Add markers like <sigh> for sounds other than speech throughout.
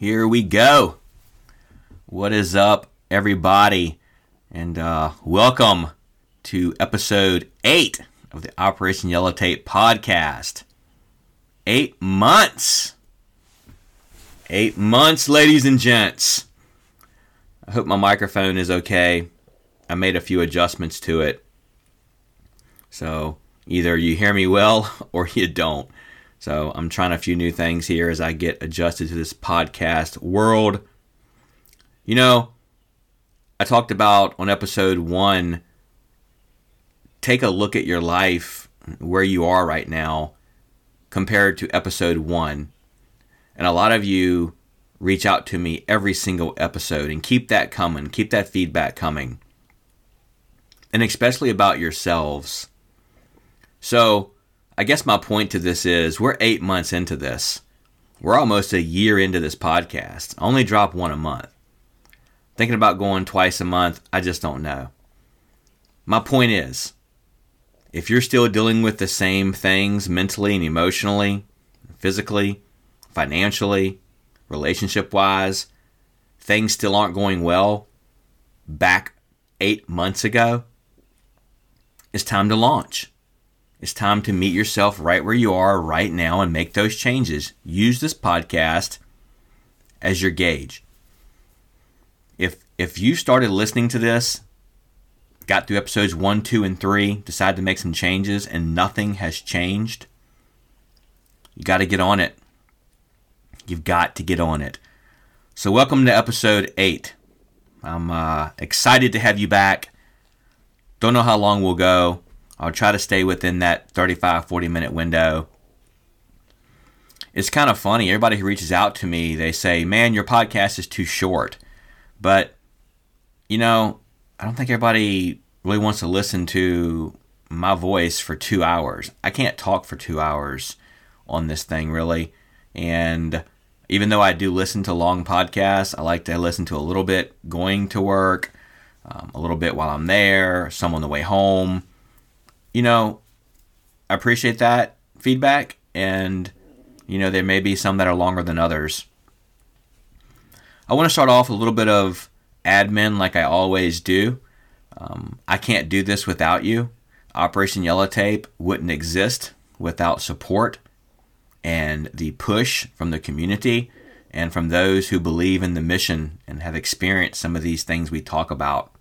Here we go. What is up, everybody? And uh, welcome to episode eight of the Operation Yellow Tape podcast. Eight months. Eight months, ladies and gents. I hope my microphone is okay. I made a few adjustments to it. So either you hear me well <laughs> or you don't. So I'm trying a few new things here as I get adjusted to this podcast world. You know, I talked about on episode one take a look at your life, where you are right now, compared to episode one. And a lot of you reach out to me every single episode and keep that coming, keep that feedback coming. And especially about yourselves. So, I guess my point to this is we're eight months into this. We're almost a year into this podcast. Only drop one a month. Thinking about going twice a month, I just don't know. My point is if you're still dealing with the same things mentally and emotionally, physically, financially, relationship wise, things still aren't going well back eight months ago, it's time to launch. It's time to meet yourself right where you are right now and make those changes. Use this podcast as your gauge. If if you started listening to this, got through episodes 1, 2 and 3, decided to make some changes and nothing has changed, you got to get on it. You've got to get on it. So welcome to episode 8. I'm uh, excited to have you back. Don't know how long we'll go I'll try to stay within that 35, 40 minute window. It's kind of funny. Everybody who reaches out to me, they say, man, your podcast is too short. But, you know, I don't think everybody really wants to listen to my voice for two hours. I can't talk for two hours on this thing, really. And even though I do listen to long podcasts, I like to listen to a little bit going to work, um, a little bit while I'm there, some on the way home you know, I appreciate that feedback, and you know, there may be some that are longer than others. I want to start off with a little bit of admin, like I always do. Um, I can't do this without you. Operation Yellow Tape wouldn't exist without support and the push from the community and from those who believe in the mission and have experienced some of these things we talk about.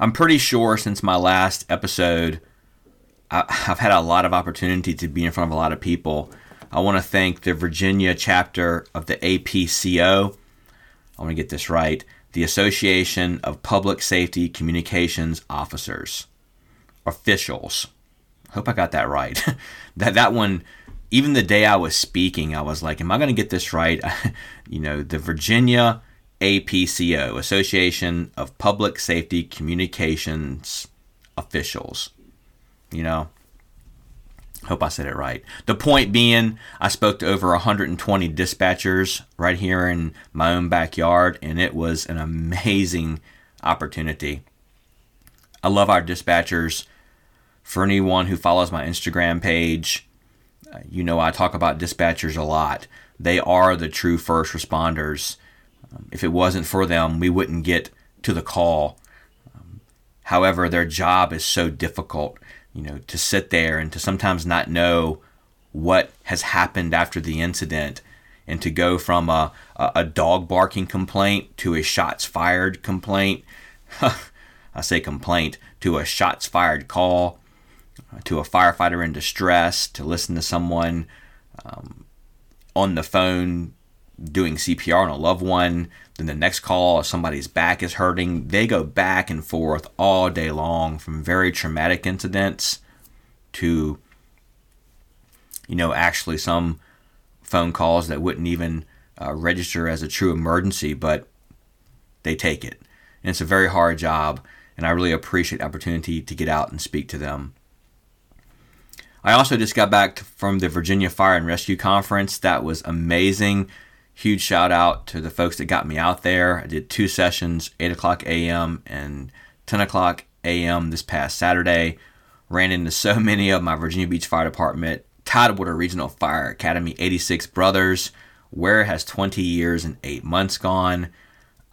I'm pretty sure since my last episode, I've had a lot of opportunity to be in front of a lot of people. I want to thank the Virginia chapter of the APCO. I want to get this right. The Association of Public Safety Communications Officers, officials. Hope I got that right. <laughs> that that one, even the day I was speaking, I was like, "Am I going to get this right?" <laughs> you know, the Virginia APCO, Association of Public Safety Communications Officials. You know, hope I said it right. The point being, I spoke to over 120 dispatchers right here in my own backyard, and it was an amazing opportunity. I love our dispatchers. For anyone who follows my Instagram page, uh, you know I talk about dispatchers a lot. They are the true first responders um, if it wasn't for them, we wouldn't get to the call. Um, however, their job is so difficult, you know, to sit there and to sometimes not know what has happened after the incident and to go from a, a dog barking complaint to a shots fired complaint. <laughs> I say complaint to a shots fired call, to a firefighter in distress, to listen to someone um, on the phone doing CPR on a loved one. Then the next call, somebody's back is hurting. They go back and forth all day long from very traumatic incidents to, you know, actually some phone calls that wouldn't even uh, register as a true emergency, but they take it. And it's a very hard job, and I really appreciate the opportunity to get out and speak to them. I also just got back from the Virginia Fire and Rescue Conference. That was amazing. Huge shout out to the folks that got me out there. I did two sessions, 8 o'clock a.m. and 10 o'clock a.m. this past Saturday. Ran into so <laughs> many of my Virginia Beach Fire Department, Tidewater Regional Fire Academy 86 brothers, Where has 20 years and eight months gone?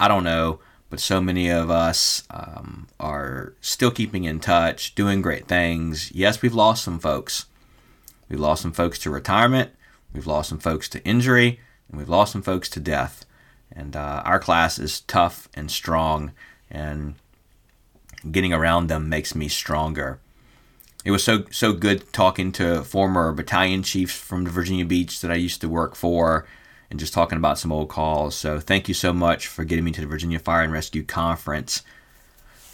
I don't know, but so many of us um, are still keeping in touch, doing great things. Yes, we've lost some folks. We've lost some folks to retirement, we've lost some folks to injury, and we've lost some folks to death. And uh, our class is tough and strong, and getting around them makes me stronger. It was so so good talking to former battalion chiefs from the Virginia Beach that I used to work for, and just talking about some old calls. So thank you so much for getting me to the Virginia Fire and Rescue Conference.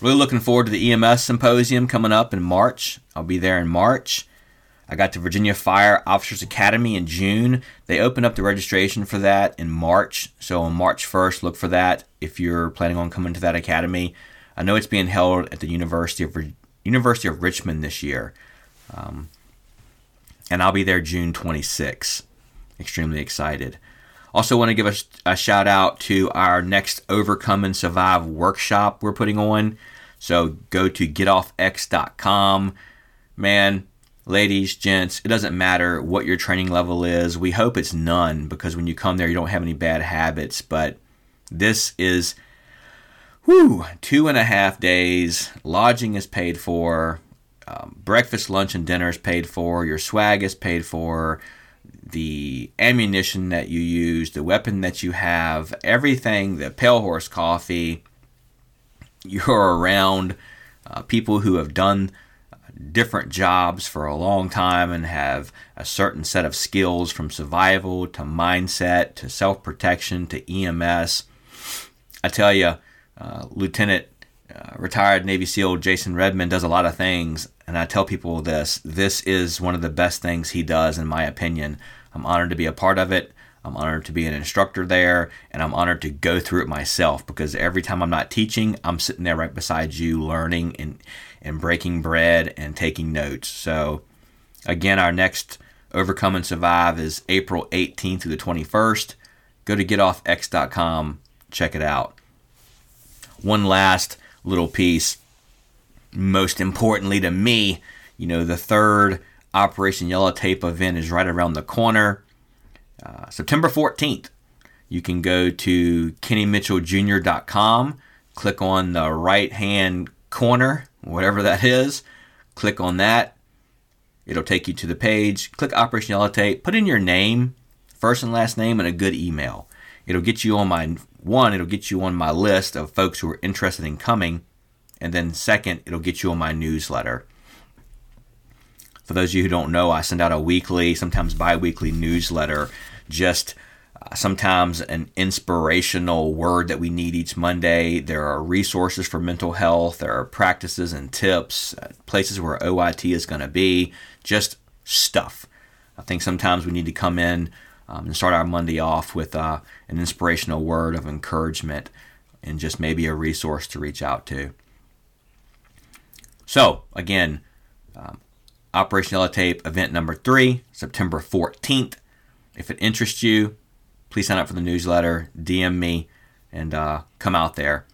Really looking forward to the EMS symposium coming up in March. I'll be there in March. I got to Virginia Fire Officers Academy in June. They opened up the registration for that in March. So on March 1st, look for that if you're planning on coming to that academy. I know it's being held at the University of University of Richmond this year, um, and I'll be there June 26. Extremely excited. Also, want to give a, a shout out to our next Overcome and Survive workshop we're putting on. So go to getoffx.com. Man, ladies, gents, it doesn't matter what your training level is. We hope it's none because when you come there, you don't have any bad habits. But this is Whew, two and a half days. Lodging is paid for. Um, breakfast, lunch, and dinner is paid for. Your swag is paid for. The ammunition that you use, the weapon that you have, everything, the Pale Horse coffee. You're around uh, people who have done different jobs for a long time and have a certain set of skills from survival to mindset to self protection to EMS. I tell you, uh, Lieutenant uh, retired Navy SEAL Jason Redman does a lot of things, and I tell people this this is one of the best things he does, in my opinion. I'm honored to be a part of it. I'm honored to be an instructor there, and I'm honored to go through it myself because every time I'm not teaching, I'm sitting there right beside you, learning and, and breaking bread and taking notes. So, again, our next Overcome and Survive is April 18th through the 21st. Go to getoffx.com, check it out one last little piece. Most importantly to me, you know, the third Operation Yellow Tape event is right around the corner. Uh, September 14th, you can go to kennymitchelljr.com, click on the right hand corner, whatever that is, click on that. It'll take you to the page. Click Operation Yellow Tape, put in your name, first and last name, and a good email. It'll get you on my one, it'll get you on my list of folks who are interested in coming. And then, second, it'll get you on my newsletter. For those of you who don't know, I send out a weekly, sometimes bi weekly newsletter, just sometimes an inspirational word that we need each Monday. There are resources for mental health, there are practices and tips, uh, places where OYT is going to be, just stuff. I think sometimes we need to come in um, and start our Monday off with uh, an inspirational word of encouragement and just maybe a resource to reach out to. So, again, um, Operation Yellow Tape event number three, September 14th. If it interests you, please sign up for the newsletter, DM me, and uh, come out there.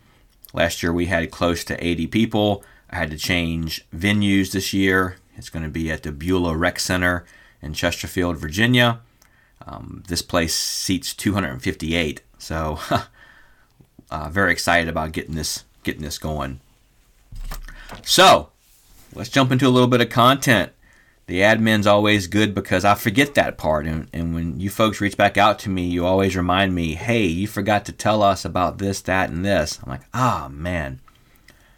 Last year we had close to 80 people. I had to change venues this year. It's going to be at the Beulah Rec Center in Chesterfield, Virginia. Um, this place seats 258, so <laughs> uh, very excited about getting this getting this going. So let's jump into a little bit of content. The admin's always good because I forget that part, and, and when you folks reach back out to me, you always remind me, "Hey, you forgot to tell us about this, that, and this." I'm like, "Ah, oh, man."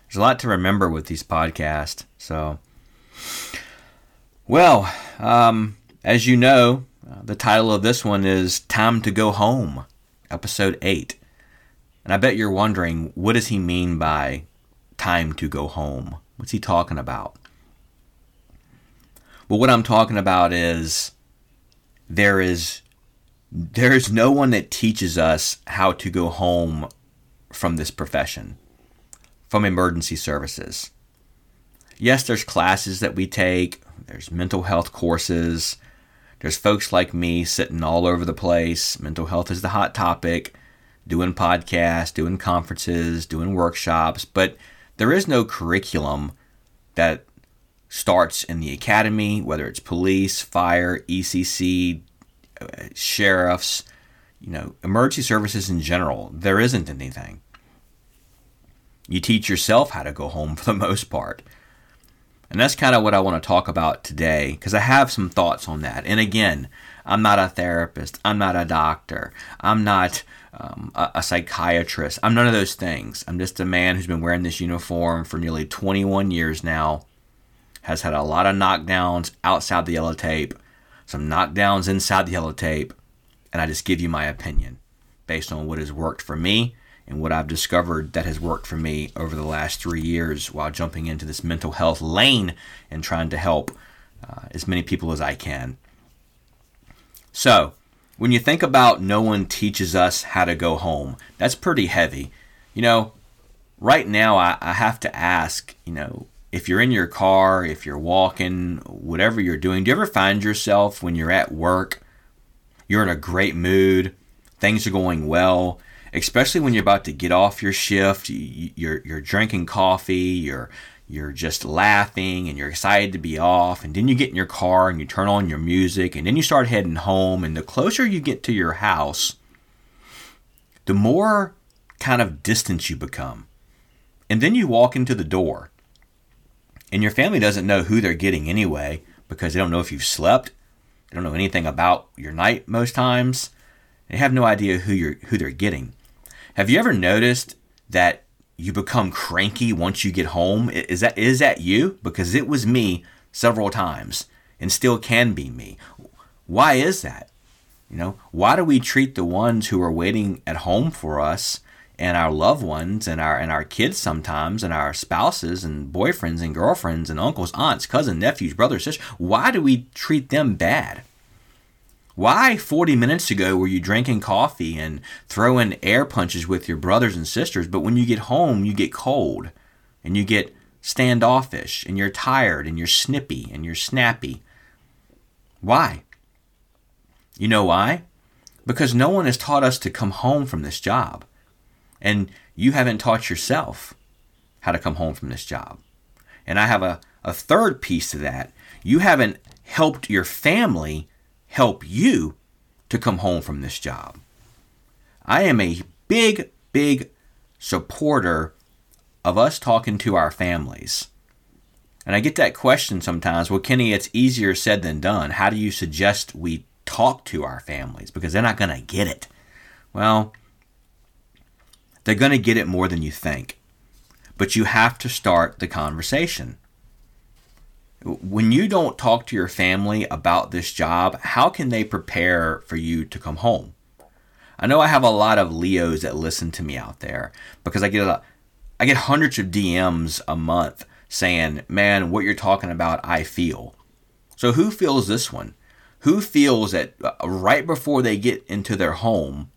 There's a lot to remember with these podcasts. So, well, um, as you know, uh, the title of this one is Time to Go Home, Episode 8. And I bet you're wondering, what does he mean by time to go home? What's he talking about? Well, what I'm talking about is there is there is no one that teaches us how to go home from this profession, from emergency services. Yes, there's classes that we take, there's mental health courses, there's folks like me sitting all over the place. Mental health is the hot topic, doing podcasts, doing conferences, doing workshops, but there is no curriculum that starts in the academy, whether it's police, fire, ECC, uh, sheriffs, you know, emergency services in general, there isn't anything. You teach yourself how to go home <laughs> for the most part. And that's kind of what I want to talk about today because I have some thoughts on that. And again, I'm not a therapist, I'm not a doctor, I'm not um, a, a psychiatrist, I'm none of those things. I'm just a man who's been wearing this uniform for nearly 21 years now, has had a lot of knockdowns outside the yellow tape, some knockdowns inside the yellow tape, and I just give you my opinion based on what has worked for me and what I've discovered that has worked for me over the last three years while jumping into this mental health lane and trying to help uh, as many people as I can. So, when you think about no one teaches us how to go home, that's pretty heavy. You know, right now I, I have to ask, you know, if you're in your car, if you're walking, whatever you're doing, do you ever find yourself when you're at work, you're in a great mood, things are going well, especially when you're about to get off your shift, you're you're drinking coffee, you're you're just laughing and you're excited to be off and then you get in your car and you turn on your music and then you start heading home and the closer you get to your house the more kind of distance you become. And then you walk into the door and your family doesn't know who they're getting anyway because they don't know if you've slept they don't know anything about your night most times they have no idea who you're who they're getting have you ever noticed that you become cranky once you get home? Is that is that you? Because it was me several times and still can be me. Why is that? You know, why do we treat the ones who are waiting at home for us and our loved ones and our and our kids sometimes and our spouses and boyfriends and girlfriends and uncles, aunts, cousins, nephews, brothers, sisters, why do we treat them bad? Why 40 minutes ago were you drinking coffee and throwing air punches with your brothers and sisters, but when you get home, you get cold and you get standoffish and you're tired and you're snippy and you're snappy? Why? You know why? Because no one has taught us to come home from this job. And you haven't taught yourself how to come home from this job. And I have a, a third piece to that. You haven't helped your family help you to come home from this job. I am a big, big supporter of us talking to our families. And I get that question sometimes well, Kenny, it's easier said than done. How do you suggest we talk to our families? Because they're not going to get it. Well, they're going to get it more than you think. But you have to start the conversation when you don't talk to your family about this job, how can they prepare for you to come home? I know I have a lot of LEOs that listen to me out there because I get a, I get hundreds of DMs a month saying, "Man, what you're talking about, I feel." So who feels this one? Who feels that uh, right before they get into their home,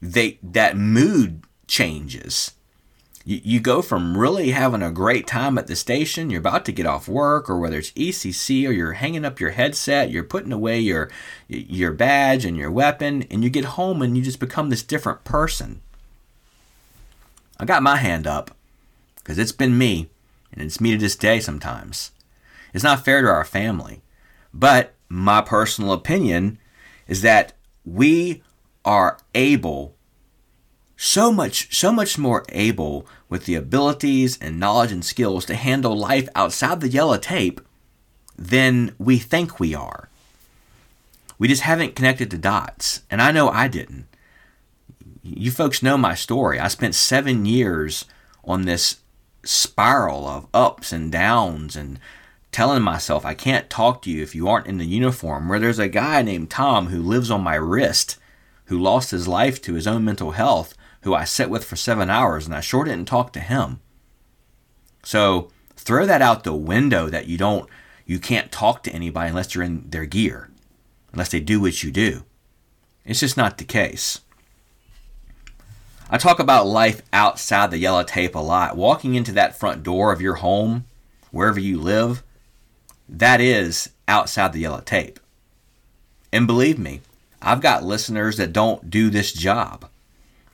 they that mood changes you, you go from really having a great time at the station, you're about to get off work, or whether it's ECC or you're hanging up your headset, you're putting away your your badge and your weapon, and you get home and you just become this different person. I got my hand up because it's been me, and it's me to this day sometimes. It's not fair to our family, but my personal opinion is that we are able so much so much more able with the abilities and knowledge and skills to handle life outside the yellow tape than we think we are. We just haven't connected the dots, and I know I didn't. You folks know my story. I spent 7 years on this spiral of ups and downs and telling myself I can't talk to you if you aren't in the uniform where there's a guy named Tom who lives on my wrist who lost his life to his own mental health who I sat with for seven hours, and I sure didn't talk to him. So throw that out the window that you don't, you can't talk to anybody unless you're in their gear, unless they do what you do. It's just not the case. I talk about life outside the yellow tape a lot. Walking into that front door of your home, wherever you live, that is outside the yellow tape. And believe me, I've got listeners that don't do this job.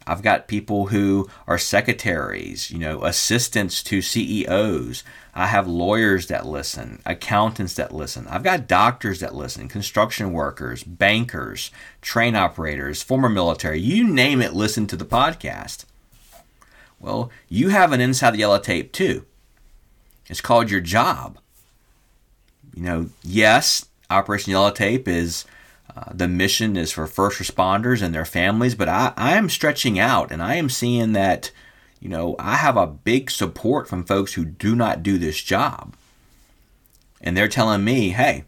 I've got people who are secretaries, you know, assistants to CEOs. I have lawyers that listen, accountants that listen. I've got doctors that listen, construction workers, bankers, train operators, former military, you name it, listen to the podcast. Well, you have an inside the yellow tape too. It's called your job. You know, yes, Operation Yellow Tape is uh, the mission is for first responders and their families, but I, I am stretching out and I am seeing that, you know, I have a big support from folks who do not do this job. And they're telling me, hey,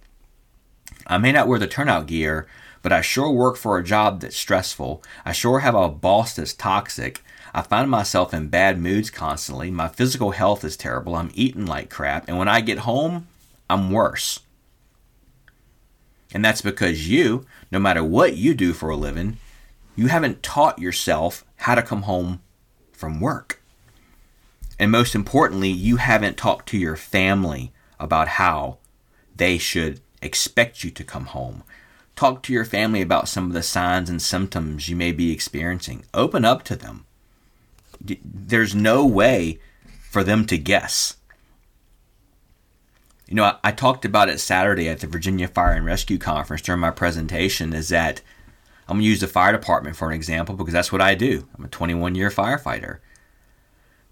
I may not wear the turnout gear, but I sure work for a job that's stressful. I sure have a boss that's toxic. I find myself in bad moods constantly. My physical health is terrible. I'm eating like crap. And when I get home, I'm worse. And that's because you, no matter what you do for a living, you haven't taught yourself how to come home from work. And most importantly, you haven't talked to your family about how they should expect you to come home. Talk to your family about some of the signs and symptoms you may be experiencing. Open up to them there's no way for them to guess. You know, I, I, talked about it Saturday at the Virginia Fire and Rescue Conference during my presentation. Is that I'm going to use the fire department for an example because that's what I do. I'm a 21 year firefighter.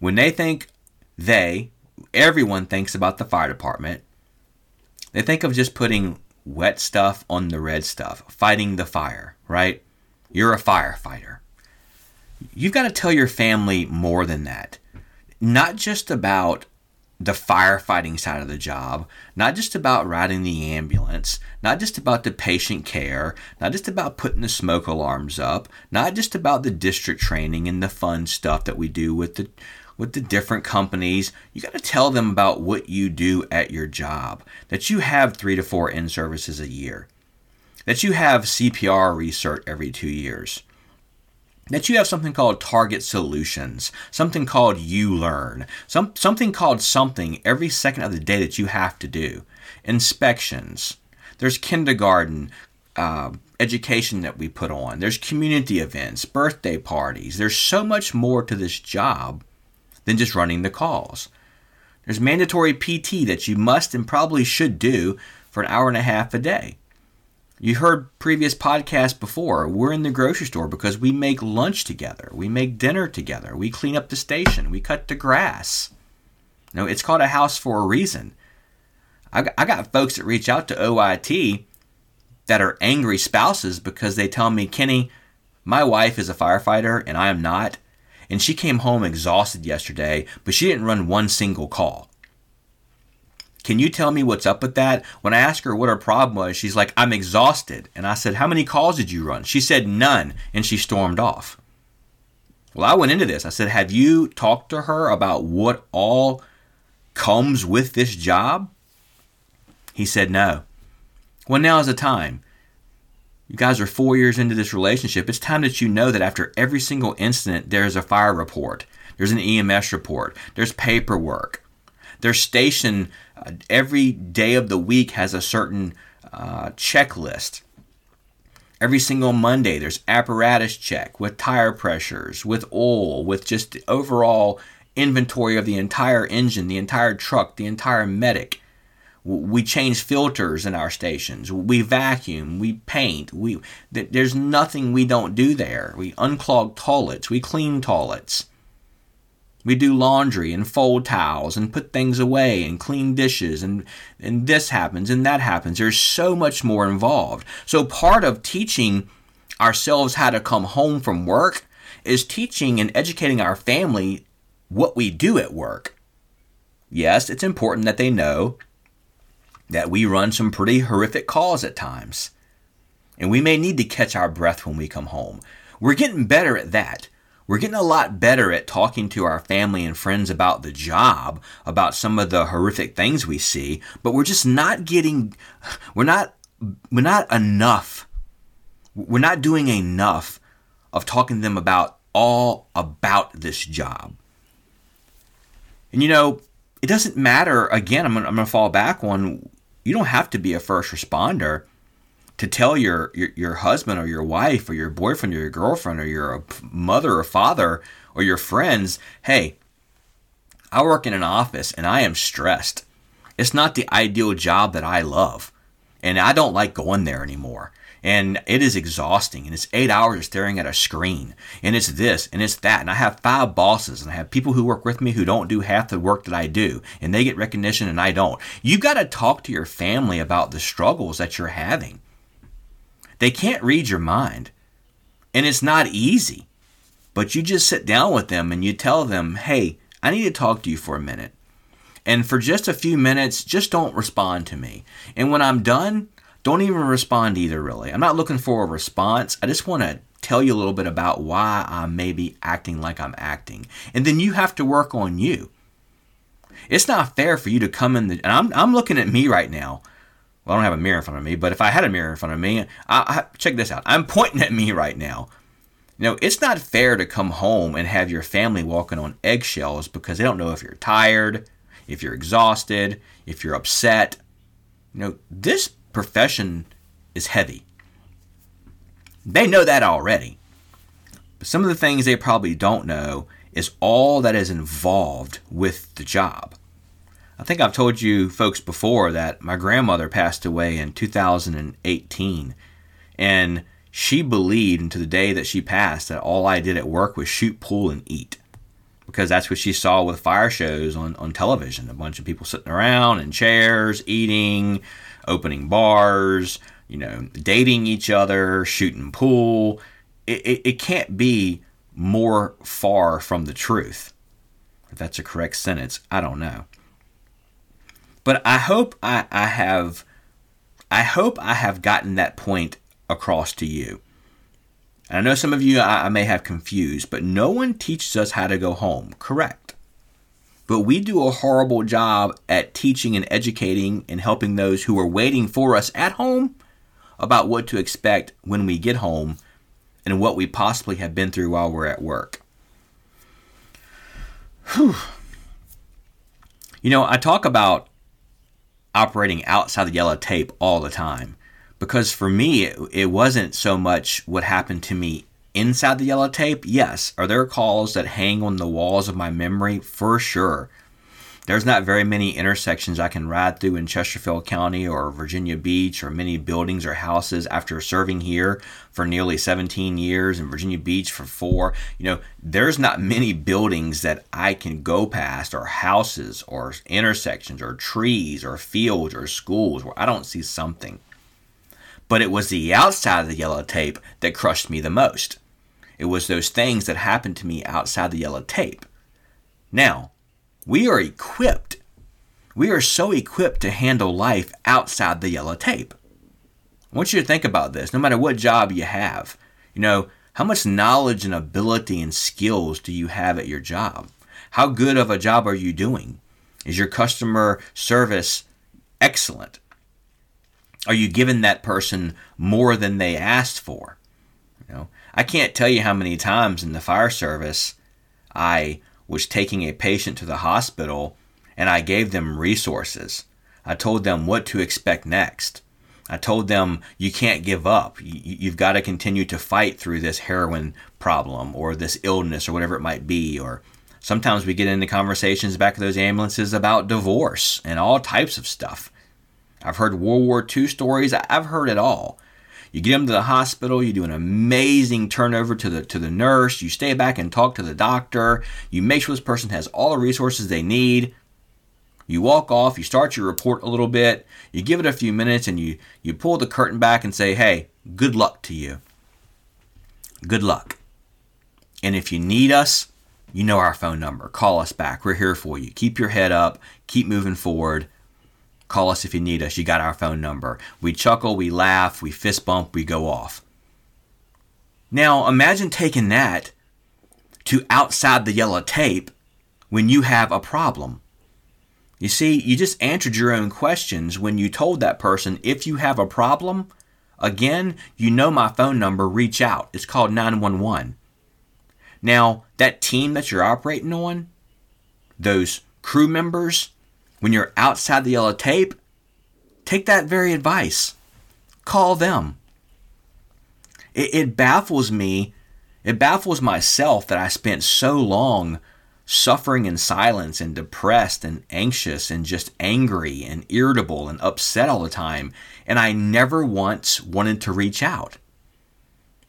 When they think they, everyone thinks about the fire department, they think of just putting wet stuff on the red stuff, fighting the fire, right? You're a firefighter you've got to tell your family more than that. Not just about the firefighting side of the job, not just about riding the ambulance, not just about the patient care, not just about putting the smoke alarms up, not just about the district training and the fun stuff that we do with the with the different companies. You got to tell them about what you do at your job. That you have 3 to 4 in services a year. That you have CPR research every 2 years that you have something called target solutions, something called you learn, some, something called something every second of the day that you have to do. Inspections. There's kindergarten uh, education that we put on. There's community events, birthday parties. There's so much more to this job than just running the calls. There's mandatory PT that you must and probably should do for an hour and a half a day. You heard previous podcasts before. We're in the grocery store because we make lunch together. We make dinner together. We clean up the station. We cut the grass. You know, it's called a house for a reason. I, I got folks that reach out to OYT that are angry spouses because they tell me, Kenny, my wife is a firefighter and I am not. And she came home exhausted yesterday, but she didn't run one single call. Can you tell me what's up with that? When I asked her what her problem was, she's like, I'm exhausted. And I said, How many calls did you run? She said, None. And she stormed off. Well, I went into this. I said, Have you talked to her about what all comes with this job? He said, No. Well, now is the time. You guys are four years into this relationship. It's time that you know that after every single incident, there's a fire report, there's an EMS report, there's paperwork. Their station uh, every day of the week has a certain uh, checklist. Every single Monday, there's apparatus check with tire pressures, with oil, with just the overall inventory of the entire engine, the entire truck, the entire medic. We change filters in our stations. We vacuum. We paint. We there's nothing we don't do there. We unclog toilets. We clean toilets. We do laundry and fold towels and put things away and clean dishes and, and this happens and that happens. There's so much more involved. So part of teaching ourselves how to come home from work is teaching and educating our family what we do at work. Yes, it's important that they know that we run some pretty horrific calls at times. And we may need to catch our breath when we come home. We're getting better at that. We're getting a lot better at talking to our family and friends about the job, about some of the horrific things we see, but we're just not getting we're not we're not enough. We're not doing enough of talking to them about all about this job. And you know, it doesn't matter again, I'm going to fall back on you don't have to be a first responder to tell your, your, your husband or your wife or your boyfriend or your girlfriend or your mother or father or your friends, hey, I work in an office and I am stressed. It's not the ideal job that I love. And I don't like going there anymore. And it is exhausting. And it's eight hours staring at a screen. And it's this and it's that. And I have five bosses and I have people who work with me who don't do half the work that I do. And they get recognition and I don't. You've got to talk to your family about the struggles that you're having. They can't read your mind. And it's not easy. But you just sit down with them and you tell them, hey, I need to talk to you for a minute. And for just a few minutes, just don't respond to me. And when I'm done, don't even respond either, really. I'm not looking for a response. I just want to tell you a little bit about why I'm maybe acting like I'm acting. And then you have to work on you. It's not fair for you to come in the. And I'm, I'm looking at me right now. Well, I don't have a mirror in front of me, but if I had a mirror in front of me, I, I, check this out. I'm pointing at me right now. You know, it's not fair to come home and have your family walking on eggshells because they don't know if you're tired, if you're exhausted, if you're upset. You know, this profession is heavy. They know that already. But some of the things they probably don't know is all that is involved with the job. I think I've told you folks before that my grandmother passed away in 2018. And she believed until the day that she passed that all I did at work was shoot pool and eat. Because that's what she saw with fire shows on, on television. A bunch of people sitting around in chairs, eating, opening bars, you know, dating each other, shooting pool. It, it, it can't be more far from the truth. If that's a correct sentence, I don't know. But I hope I, I have I hope I have gotten that point across to you. And I know some of you I, I may have confused, but no one teaches us how to go home, correct? But we do a horrible job at teaching and educating and helping those who are waiting for us at home about what to expect when we get home and what we possibly have been through while we're at work. Whew. You know, I talk about operating outside the yellow tape all the time. Because for me it, it wasn't so much what happened to me inside the yellow tape. Yes are there calls that hang on the walls of my memory? For sure there's not very many intersections I can ride through in Chesterfield County or Virginia Beach or many buildings or houses after serving here for nearly 17 years in Virginia Beach for four. You know, there's not many buildings that I can go past or houses or intersections or trees or fields or schools where I don't see something. But it was the outside of the yellow tape that crushed me the most. It was those things that happened to me outside the yellow tape. Now, we are equipped. We are so equipped to handle life outside the yellow tape. I want you to think about this no matter what job you have. You know, how much knowledge and ability and skills do you have at your job? How good of a job are you doing? Is your customer service excellent? Are you giving that person more than they asked for? You know, I can't tell you how many times in the fire service I was taking a patient to the hospital and I gave them resources. I told them what to expect next. I told them you can't give up. You've got to continue to fight through this heroin problem or this illness or whatever it might be. Or sometimes we get into conversations back of those ambulances about divorce and all types of stuff. I've heard World War II stories. I've heard it all. You get them to the hospital. You do an amazing turnover to the to the nurse. You stay back and talk to the doctor. You make sure this person has all the resources they need. You walk off. You start your report a little bit. You give it a few minutes, and you you pull the curtain back and say, "Hey, good luck to you. Good luck. And if you need us, you know our phone number. Call us back. We're here for you. Keep your head up. Keep moving forward. Call us if you need us. You got our phone number. We chuckle, we laugh, we fist bump, we go off. Now, imagine taking that to outside the yellow tape when you have a problem. You see, you just answered your own questions when you told that person, if you have a problem, again, you know my phone number, reach out. It's called 911. Now, that team that you're operating on, those crew members, when you're outside the yellow tape, take that very advice. call them. It, it baffles me, it baffles myself that I spent so long suffering in silence and depressed and anxious and just angry and irritable and upset all the time, and I never once wanted to reach out.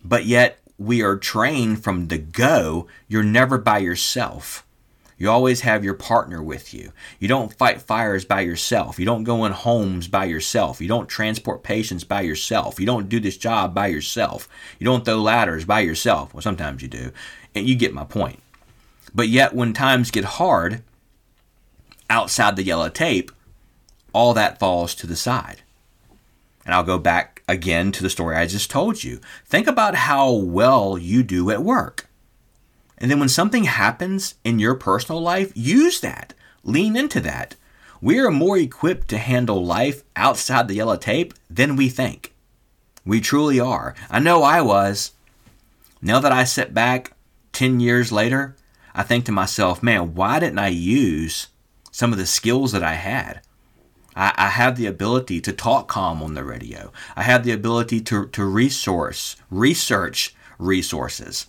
But yet, we are trained from the go, you're never by yourself. You always have your partner with you. You don't fight fires by yourself. You don't go in homes by yourself. You don't transport patients by yourself. You don't do this job by yourself. You don't throw ladders by yourself. Well, sometimes you do. And you get my point. But yet, when times get hard outside the yellow tape, all that falls to the side. And I'll go back again to the story I just told you. Think about how well you do at work. And then when something happens in your personal life, use that. Lean into that. We are more equipped to handle life outside the yellow tape than we think. We truly are. I know I was. Now that I sit back 10 years later, I think to myself, man, why didn't I use some of the skills that I had? I, I have the ability to talk calm on the radio. I have the ability to, to resource, research resources.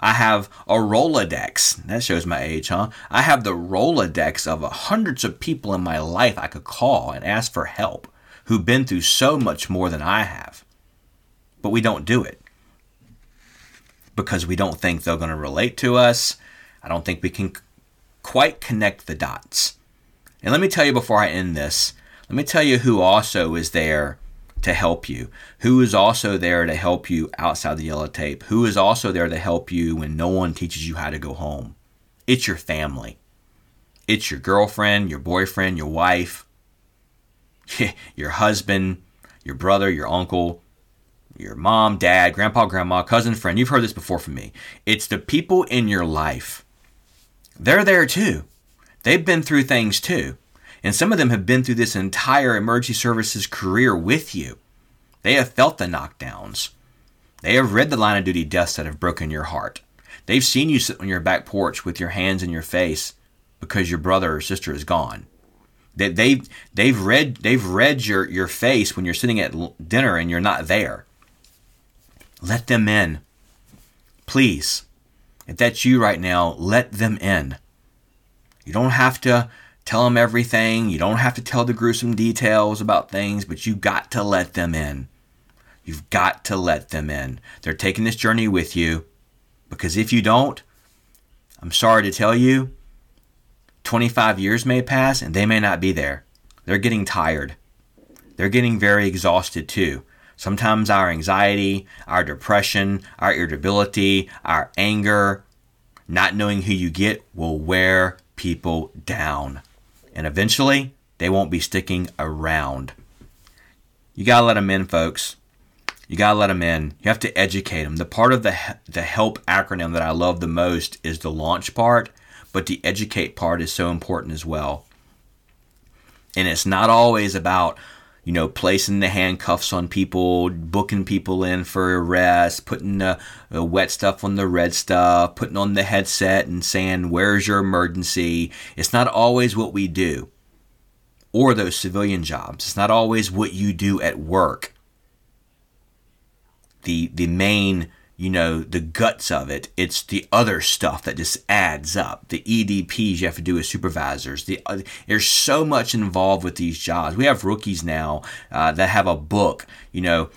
I have a Rolodex. That shows my age, huh? I have the Rolodex of hundreds of people in my life I could call and ask for help who've been through so much more than I have. But we don't do it because we don't think they're going to relate to us. I don't think we can quite connect the dots. And let me tell you before I end this, let me tell you who also is there to help you, who is also there to help you outside the yellow tape, who is also there to help you when no one teaches you how to go home. It's your family. It's your girlfriend, your boyfriend, your wife, <laughs> your husband, your brother, your uncle, your mom, dad, grandpa, grandma, cousin, friend. You've heard this before from me. It's the people in your life. They're there too. They've been through things too. And some of them have been through this entire emergency services career with you. They have felt the knockdowns. They have read the line of duty deaths that have broken your heart. They've seen you sit on your back porch with your hands in your face because your brother or sister is gone. They, they've, they've read, they've read your, your face when you're sitting at dinner and you're not there. Let them in. Please. If that's you right now, let them in. You don't have to tell them everything. You don't have to tell the gruesome details about things, but you got to let them in. You've got to let them in. They're taking this journey with you because if you don't, I'm sorry to tell you, 25 years may pass and they may not be there. They're getting tired. They're getting very exhausted too. Sometimes our anxiety, our depression, our irritability, our anger, not knowing who you get will wear people down and eventually they won't be sticking around. You got to let them in, folks. You got to let them in. You have to educate them. The part of the the help acronym that I love the most is the launch part, but the educate part is so important as well. And it's not always about you know, placing the handcuffs on people, booking people in for arrest, putting the, the, wet stuff on the red stuff, putting on the headset and saying, Where's your emergency? It's not always what we do. Or those civilian jobs. It's not always what you do at work. The, the main you know, the guts of it. It's the other stuff that just adds up. The EDPs you have to do as supervisors. The, uh, there's so much involved with these jobs. We have rookies now uh, that have a book, you know,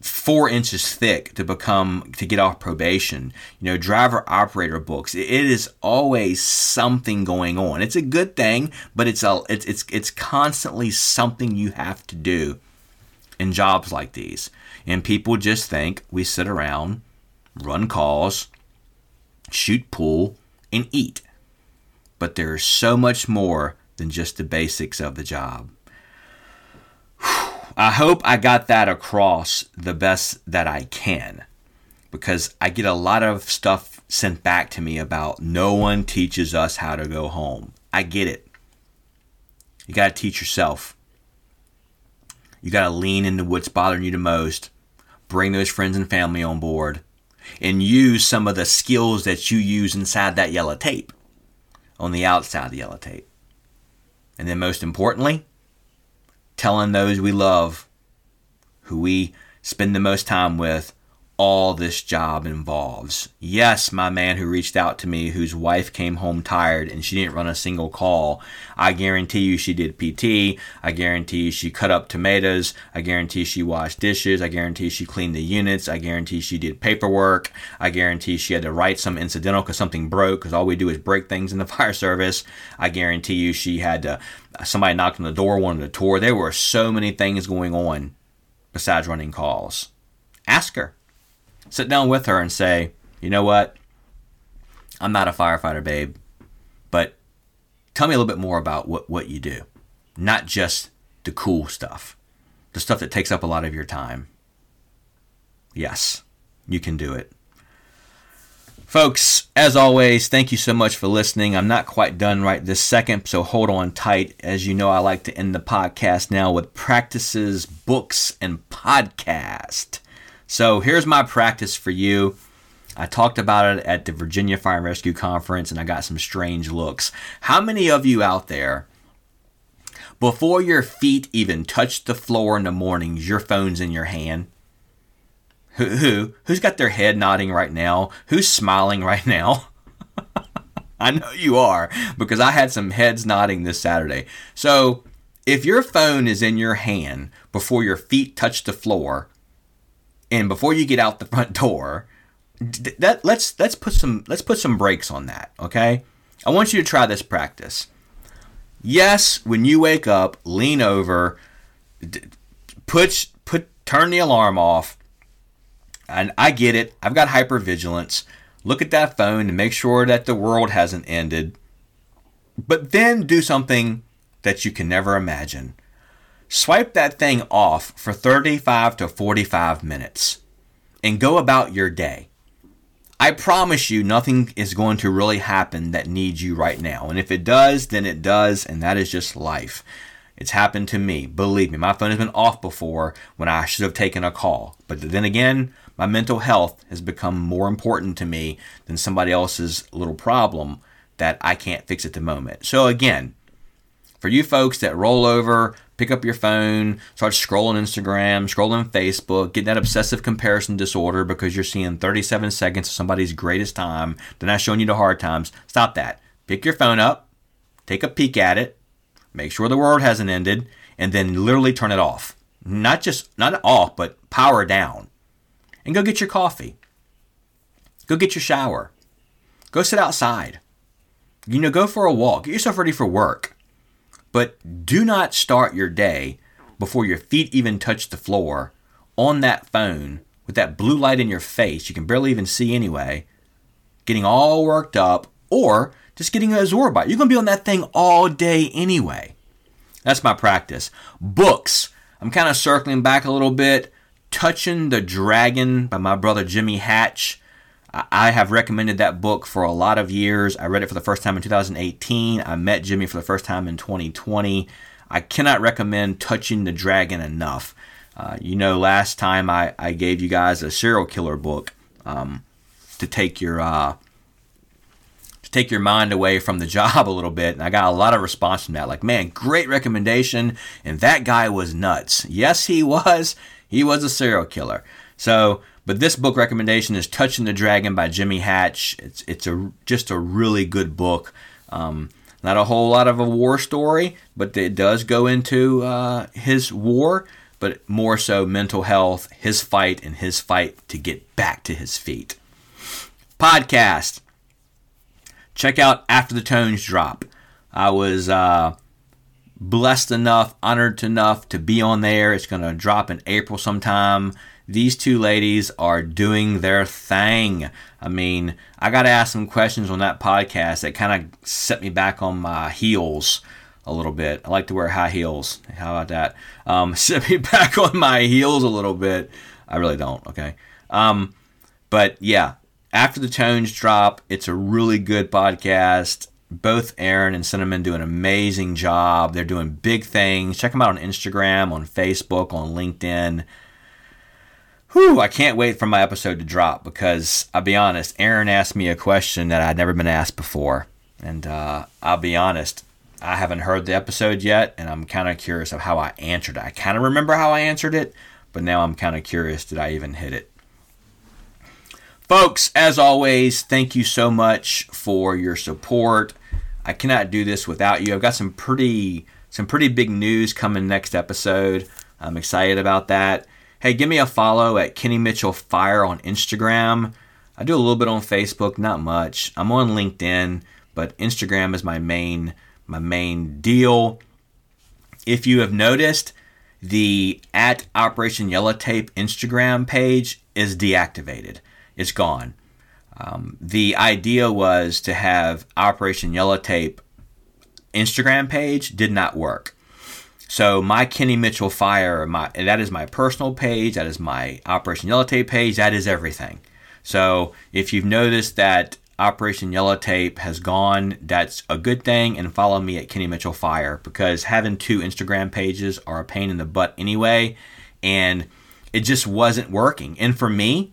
four inches thick to become to get off probation. You know, driver operator books. It is always something going on. It's a good thing, but it's a it's it's it's constantly something you have to do in jobs like these. And people just think we sit around, run calls, shoot pool, and eat. But there's so much more than just the basics of the job. I hope I got that across the best that I can because I get a lot of stuff sent back to me about no one teaches us how to go home. I get it. You got to teach yourself. You got to lean into what's bothering you the most bring those friends and family on board, and use some of the skills that you use inside that yellow tape on the outside of the yellow tape. And then, most importantly, telling those we love who we spend the most time with, all this job involves. Yes, my man who reached out to me, whose wife came home tired and she didn't run a single call. I guarantee you she did PT. I guarantee you she cut up tomatoes. I guarantee she washed dishes. I guarantee she cleaned the units. I guarantee she did paperwork. I guarantee she had to write some incidental because something broke because all we do is break things in the <laughs> fire service. I guarantee you she had to, somebody knocked on the door, wanted a tour. There were so many things going on besides running calls. Ask her sit down with her and say, you know what? I'm not a firefighter, babe, but tell me a little bit more about what, what you do. Not just the cool stuff, the stuff that takes up a lot of your time. Yes, you can do it. Folks, as always, thank you so much for listening. I'm not quite done right this second, so hold on tight. As you know, I like to end the podcast now with practices, books, and podcast. So here's my practice for you. I talked about it at the Virginia Fire and Rescue Conference and I got some strange looks. How many of you out there, before your feet even touch the floor in the mornings, your phone's in your hand? Who, who? Who's got their head nodding right now? Who's smiling right now? <laughs> I know you are because I had some heads nodding this Saturday. So, if your phone is in your hand before your feet touch the floor, and before you get out the front door, that let's let's put some let's put some brakes on that, okay? I want you to try this practice. Yes, when you wake up, lean over, put put turn the alarm off. And I get it. I've got hypervigilance. Look at that phone and make sure that the world hasn't ended. But then do something that you can never imagine. Swipe that thing off for 35 to 45 minutes and go about your day. I promise you, nothing is going to really happen that needs you right now. And if it does, then it does, and that is just life. It's happened to me. Believe me, my phone has been off before when I should have taken a call. But then again, my mental health has become more important to me than somebody else's little problem that I can't fix at the moment. So again, for you folks that roll over, pick up your phone, start scrolling Instagram, scrolling Facebook, get that obsessive comparison disorder because you're seeing 37 seconds of somebody's greatest time, they're not showing you the hard times. Stop that. Pick your phone up, take a peek at it, make sure the world hasn't ended, and then literally turn it off. Not just not off, but power down. And go get your coffee. Go get your shower. Go sit outside. You know, go for a walk. Get yourself ready for work. But do not start your day before your feet even touch the floor on that phone with that blue light in your face. You can barely even see anyway. Getting all worked up or just getting absorbed by it. You're going to be on that thing all day anyway. That's my practice. Books. I'm kind of circling back a little bit. Touching the Dragon by my brother Jimmy Hatch. I have recommended that book for a lot of years. I read it for the first time in 2018. I met Jimmy for the first time in 2020. I cannot recommend Touching the Dragon enough. Uh, you know, last time I, I gave you guys a serial killer book um, to take your uh, to take your mind away from the <laughs> job a little bit, and I got a lot of response from that. Like, man, great recommendation, and that guy was nuts. Yes, he was. He was a serial killer. So but this book recommendation is Touching the Dragon by Jimmy Hatch. It's it's a just a really good book. Um, not a whole lot of a war story, but it does go into uh, his war, but more so mental health, his fight, and his fight to get back to his feet. Podcast. Check out After the Tones Drop. I was uh, blessed enough, honored enough to be on there. It's going to drop in April sometime these two ladies are doing their thing. I mean, I got to ask some questions on that podcast that kind of set me back on my heels a little bit. I like to wear high heels. How about that? Um, <laughs> set me back on my heels a little bit. I really don't, okay? Um, but yeah, after the tones drop, it's a really good podcast. Both Aaron and Cinnamon do an amazing job. They're doing big things. Check them out on Instagram, on Facebook, on LinkedIn. Whew, I can't wait for my episode to drop because I'll be honest, Aaron asked me a question that I'd never been asked before. And uh, I'll be honest, I haven't heard the episode yet, and I'm kind of curious of how I answered it. I kind of remember how I answered it, but now I'm kind of curious did I even hit it? Folks, as always, thank you so much for your support. I cannot do this without you. I've got some pretty some pretty big news coming next episode. I'm excited about that. Hey, give me a follow at Kenny Mitchell Fire on Instagram. I do a little bit on Facebook, not much. I'm on LinkedIn, but Instagram is my main my main deal. If you have noticed, the at Operation Yellow Tape Instagram page is deactivated. It's gone. Um, the idea was to have Operation Yellow Tape Instagram page did not work. So my Kenny Mitchell Fire, my that is my personal page. That is my Operation Yellow Tape page. That is everything. So if you've noticed that Operation Yellow Tape has gone, that's a good thing. And follow me at Kenny Mitchell Fire because having two Instagram pages are a pain in the butt anyway, and it just wasn't working. And for me,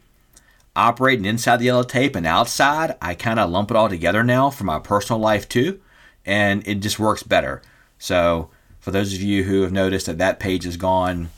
operating inside the yellow tape and outside, I kind of lump it all together now for my personal life too, and it just works better. So, for those of you who have noticed that that page is gone,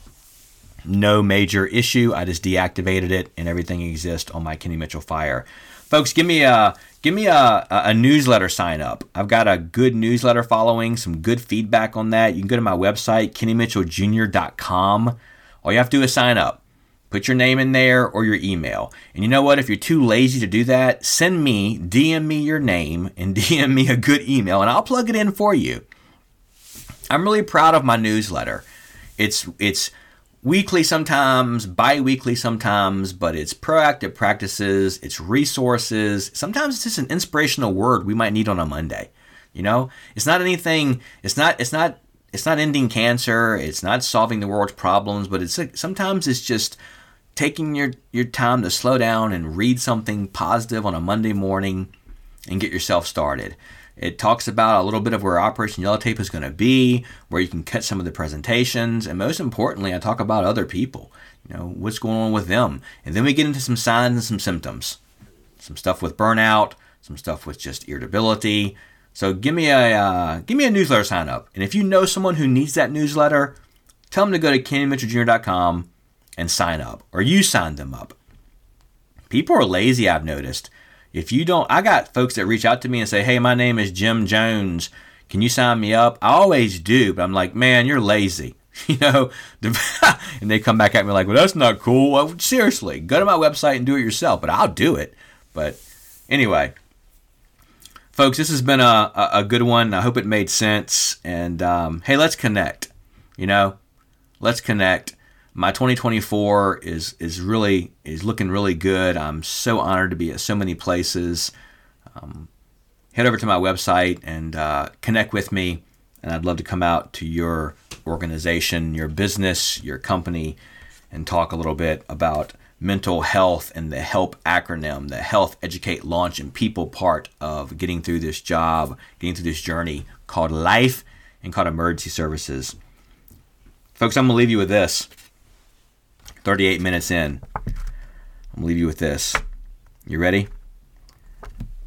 no major issue. I just deactivated it, and everything exists on my Kenny Mitchell Fire. Folks, give me a give me a, a newsletter sign up. I've got a good newsletter following, some good feedback on that. You can go to my website, kennymitchelljr.com. All you have to do is sign up. Put your name in there or your email. And you know what? If you're too lazy to do that, send me, DM me your name and <laughs> DM me a good email and I'll plug it in for you. I'm really proud of my newsletter. It's it's weekly sometimes, bi-weekly sometimes, but it's proactive practices, it's resources. Sometimes it's just an inspirational word we might need on a Monday. You know? It's not anything it's not it's not it's not ending cancer, it's not solving the world's problems, but it's like, sometimes it's just taking your, your time to slow down and read something positive on a Monday morning and get yourself started. It talks about a little bit of where Operation Yellow Tape is going to be, where you can cut some of the presentations, and most importantly, I talk about other people. You know, what's going on with them. And then we get into some signs and some symptoms. Some stuff with burnout, some stuff with just irritability. So give me a uh, give me a newsletter sign up. And if you know someone who needs that newsletter, tell them to go to kennymitchelljr.com and sign up, or you sign them up. People are lazy, I've noticed. If you don't, I got folks that reach out to me and say, Hey, my name is Jim Jones. Can you sign me up? I always do, but I'm like, Man, you're lazy. <laughs> You know, <laughs> and they come back at me like, Well, that's not cool. Well, seriously, go to my website and do it yourself, but I'll do it. But anyway, folks, this has been a, a, good one. I hope it made sense. And um, hey, let's connect. You know, let's connect my 2024 is is really is looking really good. I'm so honored to be at so many places. Um, head over to my website and uh, connect with me, and I'd love to come out to your organization, your business, your company, and talk a little bit about mental health and the HELP acronym, the Health, Educate, Launch, and People part of getting through this job, getting through this journey called life and called emergency services. Folks, I'm to leave you with this. 38 minutes in. I'm leave you with this. You ready?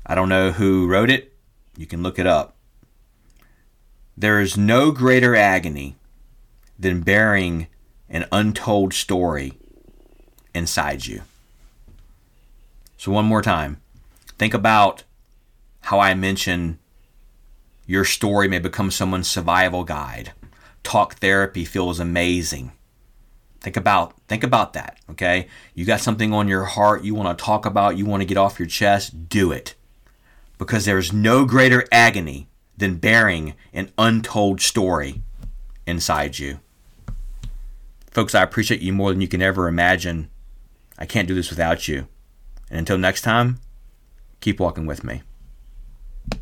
I don't know who wrote it. You can look it up. There is no greater agony than bearing an untold story inside you. So, one more time, think about how I mentioned your story may become someone's survival guide. Talk therapy feels amazing. Think about think about that, okay? You got something on your heart you want to talk about, you want to get off your chest, do it. Because there is no greater agony than bearing an untold story inside you. Folks, I appreciate you more than you can ever imagine. I can't do this without you. And until next time, keep walking with me.